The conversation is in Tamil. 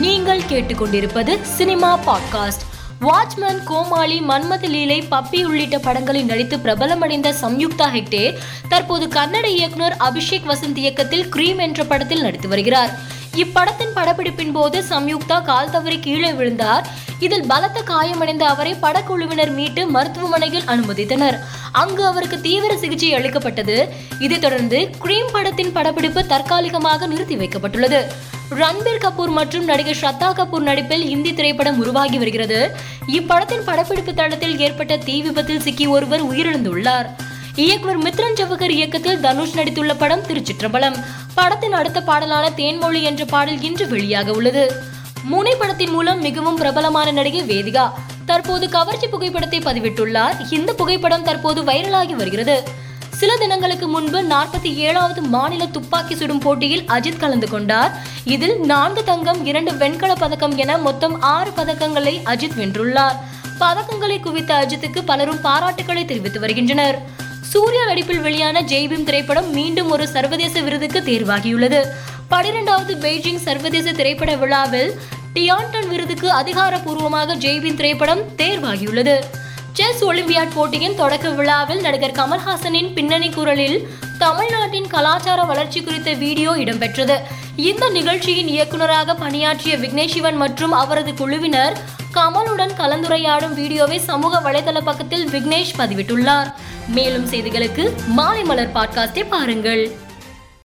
நீங்கள் கேட்டுக்கொண்டிருப்பது cinema podcast. Watchman Comali Manmadha Leelai Puppy உள்ளிட்ட படங்களில் நடித்து பிரபலமடைந்த சம்யுக்தா ஹெக்டே தற்போது கன்னட இயக்குனர் அபிஷேக் வசந்த் இயக்கத்தில் கிரீம் என்ற படத்தில் நடித்து வருகிறார். இப்படத்தின் படப்பிடிப்பின் போது சம்யுக்தா கால் தவறி கீழே விழுந்தார். இதில் பலத்த காயமடைந்த அவரை படக்குழுவினர் மீட்டு மருத்துவமனையில் அனுமதித்தனர். அங்கு அவருக்கு தீவிர சிகிச்சை அளிக்கப்பட்டது. இதைத் தொடர்ந்து கிரீம் படத்தின் படப்பிடிப்பு தற்காலிகமாக நிறுத்தி வைக்கப்பட்டுள்ளது. ரன்பீர் கபூர் மற்றும் நடிகர் ஸ்ரத்தா கபூர் நடிப்பில் இந்தி திரைப்படம் உருவாகி வருகிறது. இப்படத்தின் படப்பிடிப்பு தளத்தில் ஏற்பட்ட தீ விபத்தில் சிக்கி ஒருவர் உயிரிழந்துள்ளார். இயக்குனர் மித்ரன் ஜவஹர் இயக்கத்தில் தனுஷ் நடித்துள்ள படம் திருச்சிற்றம்பலம். படத்தின் அடுத்த பாடலான தேன்மொழி என்ற பாடல் இன்று வெளியாக உள்ளது. முனை படத்தின் மூலம் மிகவும் பிரபலமான நடிகை வேதிகா தற்போது கவர்ச்சி புகைப்படத்தை பதிவிட்டுள்ளார். இந்த புகைப்படம் தற்போது வைரலாகி வருகிறது. சில தினங்களுக்கு முன்பு நாற்பத்தி ஏழாவது மாநில துப்பாக்கி சுடும் போட்டியில் அஜித் கலந்து கொண்டார். இதில் நான்கு தங்கம் இரண்டு வெண்கல பதக்கம் என மொத்தம் ஆறு பதக்கங்களை அஜித் வென்றுள்ளார். பதக்கங்களை குவித்த அஜித்துக்கு பலரும் பாராட்டுக்களை தெரிவித்து வருகின்றனர். சூர்யா நடிப்பில் வெளியான ஜெய்பீம் திரைப்படம் மீண்டும் ஒரு சர்வதேச விருதுக்கு தேர்வாகியுள்ளது. பனிரெண்டாவது பெய்ஜிங் சர்வதேச திரைப்பட விழாவில் டியான்டன் விருதுக்கு அதிகாரப்பூர்வமாக ஜெய்பீம் திரைப்படம் தேர்வாகியுள்ளது. செஸ் ஒலிம்பியாட் போட்டியின் தொடக்க விழாவில் நடிகர் கமல்ஹாசனின் பின்னணி குரலில் தமிழ்நாட்டின் கலாச்சார வளர்ச்சி குறித்த வீடியோ இடம்பெற்றது. இந்த நிகழ்ச்சியின் இயக்குநராக பணியாற்றிய விக்னேஷ் சிவன் மற்றும் அவரது குழுவினர் கமலுடன் கலந்துரையாடும் வீடியோவை சமூக வலைதள பக்கத்தில் விக்னேஷ் பதிவிட்டுள்ளார். மேலும் செய்திகளுக்கு மாலை மலர் பாட்காஸ்டை பாருங்கள்.